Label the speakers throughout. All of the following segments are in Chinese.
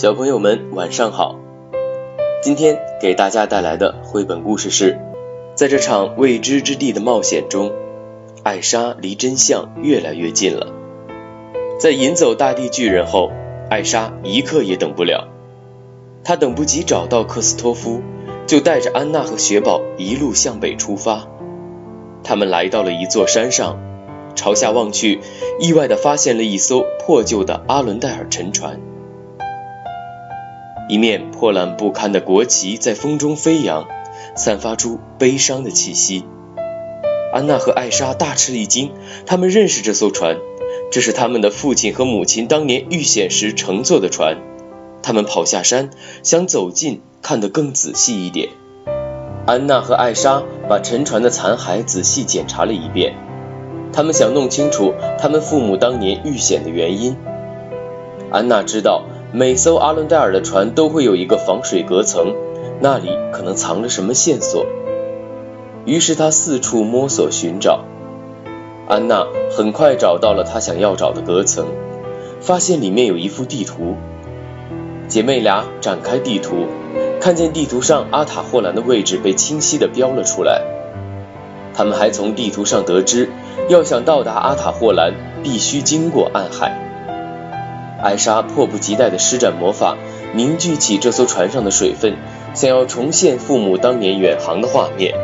Speaker 1: 小朋友们晚上好，今天给大家带来的绘本故事是，在这场未知之地的冒险中，艾莎离真相越来越近了。在引走大地巨人后，艾莎一刻也等不了，她等不及找到克斯托夫，就带着安娜和雪宝一路向北出发。他们来到了一座山上，朝下望去，意外地发现了一艘破旧的阿伦戴尔沉船。一面破烂不堪的国旗在风中飞扬，散发出悲伤的气息。安娜和艾莎大吃一惊，他们认识这艘船，这是他们的父亲和母亲当年遇险时乘坐的船。他们跑下山，想走近，看得更仔细一点。安娜和艾莎把沉船的残骸仔细检查了一遍，他们想弄清楚他们父母当年遇险的原因。安娜知道。每艘阿伦戴尔的船都会有一个防水隔层，那里可能藏着什么线索。于是他四处摸索寻找。安娜很快找到了她想要找的隔层，发现里面有一幅地图。姐妹俩展开地图，看见地图上阿塔霍兰的位置被清晰地标了出来。他们还从地图上得知，要想到达阿塔霍兰，必须经过暗海。艾莎迫不及待地施展魔法，凝聚起这艘船上的水分，想要重现父母当年远航的画面。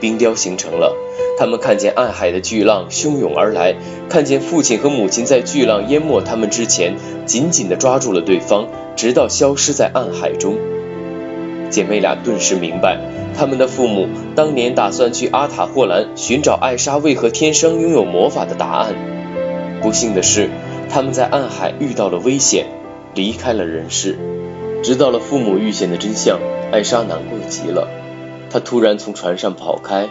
Speaker 1: 冰雕形成了，他们看见暗海的巨浪汹涌而来，看见父亲和母亲在巨浪淹没他们之前，紧紧地抓住了对方，直到消失在暗海中。姐妹俩顿时明白，他们的父母当年打算去阿塔霍兰寻找艾莎为何天生拥有魔法的答案。不幸的是。他们在暗海遇到了危险，离开了人世。知道了父母遇险的真相，艾莎难过极了。她突然从船上跑开，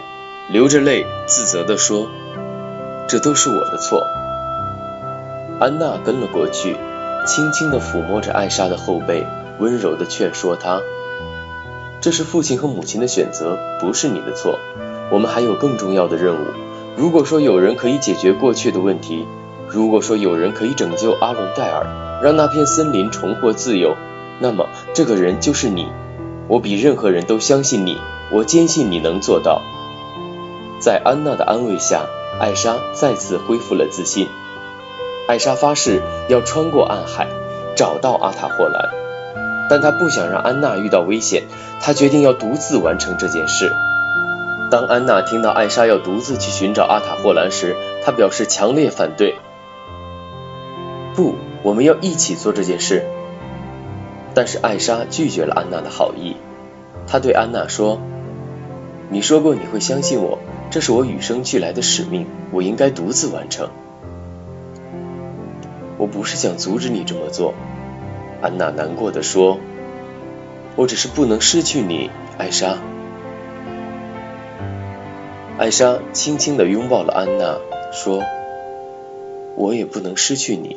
Speaker 1: 流着泪自责地说：“这都是我的错。”安娜跟了过去，轻轻地抚摸着艾莎的后背，温柔地劝说她：“这是父亲和母亲的选择，不是你的错。我们还有更重要的任务。如果说有人可以解决过去的问题，”如果说有人可以拯救阿伦戴尔，让那片森林重获自由，那么这个人就是你。我比任何人都相信你，我坚信你能做到。在安娜的安慰下，艾莎再次恢复了自信。艾莎发誓要穿过暗海，找到阿塔霍兰，但她不想让安娜遇到危险，她决定要独自完成这件事。当安娜听到艾莎要独自去寻找阿塔霍兰时，她表示强烈反对。不，我们要一起做这件事。但是艾莎拒绝了安娜的好意。她对安娜说：“你说过你会相信我，这是我与生俱来的使命，我应该独自完成。”我不是想阻止你这么做，安娜难过的说：“我只是不能失去你，艾莎。”艾莎轻轻的拥抱了安娜，说：“我也不能失去你。”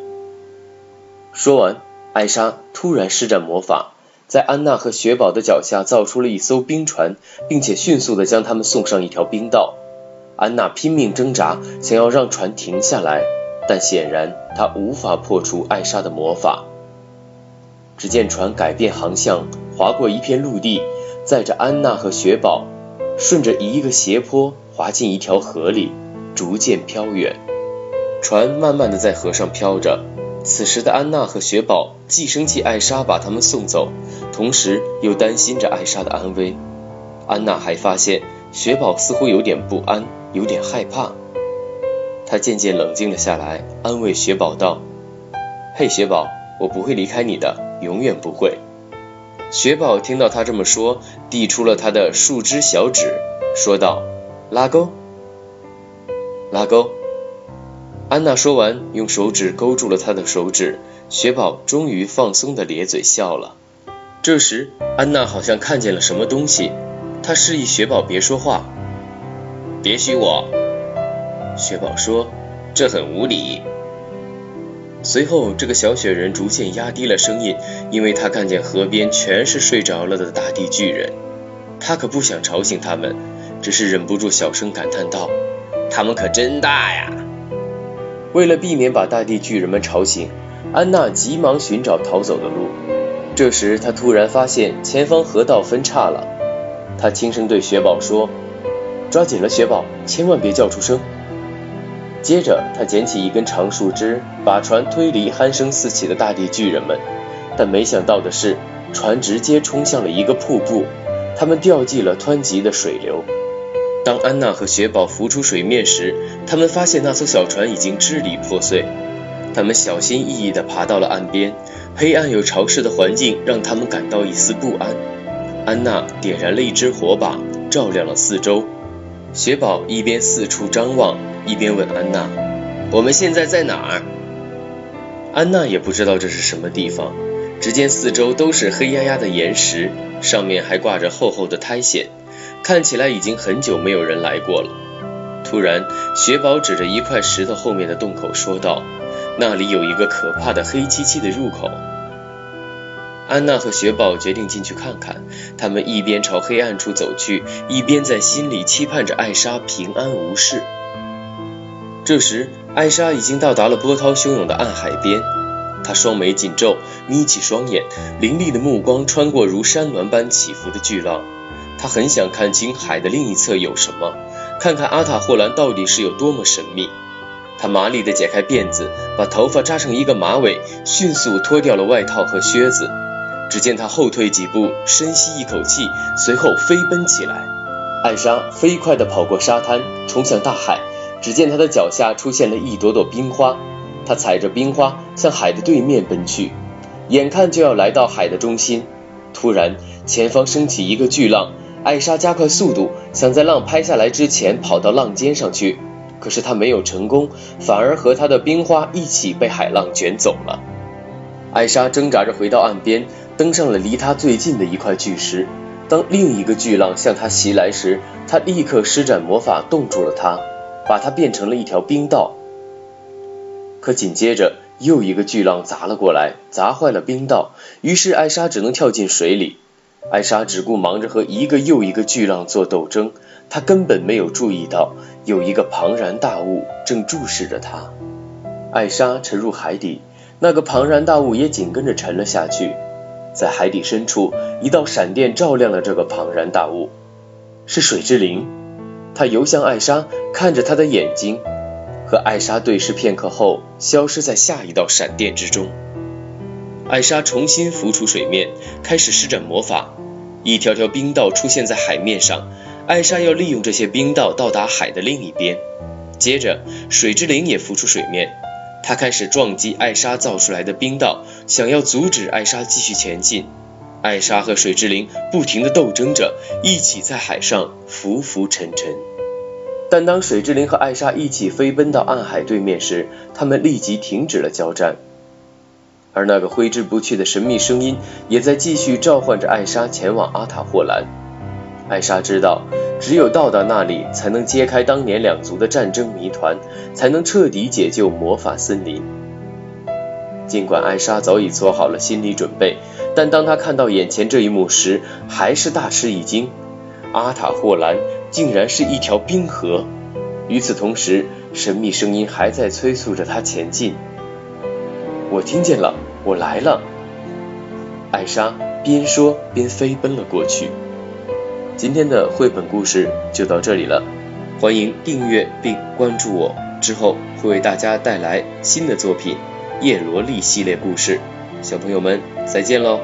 Speaker 1: 说完，艾莎突然施展魔法，在安娜和雪宝的脚下造出了一艘冰船，并且迅速地将他们送上一条冰道。安娜拼命挣扎，想要让船停下来，但显然她无法破除艾莎的魔法。只见船改变航向，划过一片陆地，载着安娜和雪宝，顺着一个斜坡滑进一条河里，逐渐飘远。船慢慢地在河上飘着。此时的安娜和雪宝既生气艾莎把他们送走，同时又担心着艾莎的安危。安娜还发现雪宝似乎有点不安，有点害怕。她渐渐冷静了下来，安慰雪宝道：“嘿，雪宝，我不会离开你的，永远不会。”雪宝听到她这么说，递出了她的树枝小指，说道：“拉钩，拉钩。”安娜说完，用手指勾住了他的手指。雪宝终于放松的咧嘴笑了。这时，安娜好像看见了什么东西，她示意雪宝别说话。别许我，雪宝说，这很无礼。随后，这个小雪人逐渐压低了声音，因为他看见河边全是睡着了的大地巨人。他可不想吵醒他们，只是忍不住小声感叹道：“他们可真大呀！”为了避免把大地巨人们吵醒，安娜急忙寻找逃走的路。这时，她突然发现前方河道分叉了。她轻声对雪宝说：“抓紧了，雪宝，千万别叫出声。”接着，她捡起一根长树枝，把船推离鼾声四起的大地巨人们。但没想到的是，船直接冲向了一个瀑布，他们掉进了湍急的水流。当安娜和雪宝浮出水面时，他们发现那艘小船已经支离破碎。他们小心翼翼地爬到了岸边，黑暗又潮湿的环境让他们感到一丝不安。安娜点燃了一支火把，照亮了四周。雪宝一边四处张望，一边问安娜：“我们现在在哪儿？”安娜也不知道这是什么地方，只见四周都是黑压压的岩石，上面还挂着厚厚的苔藓，看起来已经很久没有人来过了。突然，雪宝指着一块石头后面的洞口说道。那里有一个可怕的黑漆漆的入口。安娜和雪宝决定进去看看。他们一边朝黑暗处走去，一边在心里期盼着艾莎平安无事。这时，艾莎已经到达了波涛汹涌的暗海边。她双眉紧皱，眯起双眼，凌厉的目光穿过如山峦般起伏的巨浪。他很想看清海的另一侧有什么，看看阿塔霍兰到底是有多么神秘。他麻利地解开辫子，把头发扎成一个马尾，迅速脱掉了外套和靴子。只见他后退几步，深吸一口气，随后飞奔起来。艾莎飞快地跑过沙滩，冲向大海。只见她的脚下出现了一朵朵冰花，她踩着冰花向海的对面奔去，眼看就要来到海的中心。突然，前方升起一个巨浪，艾莎加快速度，想在浪拍下来之前跑到浪尖上去。可是她没有成功，反而和她的冰花一起被海浪卷走了。艾莎挣扎着回到岸边，登上了离她最近的一块巨石。当另一个巨浪向她袭来时，她立刻施展魔法冻住了它，把它变成了一条冰道。可紧接着又一个巨浪砸了过来，砸坏了冰道，于是艾莎只能跳进水里。艾莎只顾忙着和一个又一个巨浪做斗争，她根本没有注意到有一个庞然大物正注视着她。艾莎沉入海底，那个庞然大物也紧跟着沉了下去。在海底深处，一道闪电照亮了这个庞然大物，是水之灵。它游向艾莎，看着她的眼睛，和艾莎对视片刻后，消失在下一道闪电之中。艾莎重新浮出水面，开始施展魔法。一条条冰道出现在海面上，艾莎要利用这些冰道到达海的另一边。接着，水之灵也浮出水面，他开始撞击艾莎造出来的冰道，想要阻止艾莎继续前进。艾莎和水之灵不停地斗争着，一起在海上浮浮沉沉。但当水之灵和艾莎一起飞奔到暗海对面时，他们立即停止了交战。而那个挥之不去的神秘声音也在继续召唤着艾莎前往阿塔霍兰。艾莎知道，只有到达那里，才能揭开当年两族的战争谜团，才能彻底解救魔法森林。尽管艾莎早已做好了心理准备，但当她看到眼前这一幕时，还是大吃一惊。阿塔霍兰竟然是一条冰河！与此同时，神秘声音还在催促着她前进。我听见了，我来了。艾莎边说边飞奔了过去。今天的绘本故事就到这里了，欢迎订阅并关注我，之后会为大家带来新的作品《叶罗丽系列故事》。小朋友们，再见喽！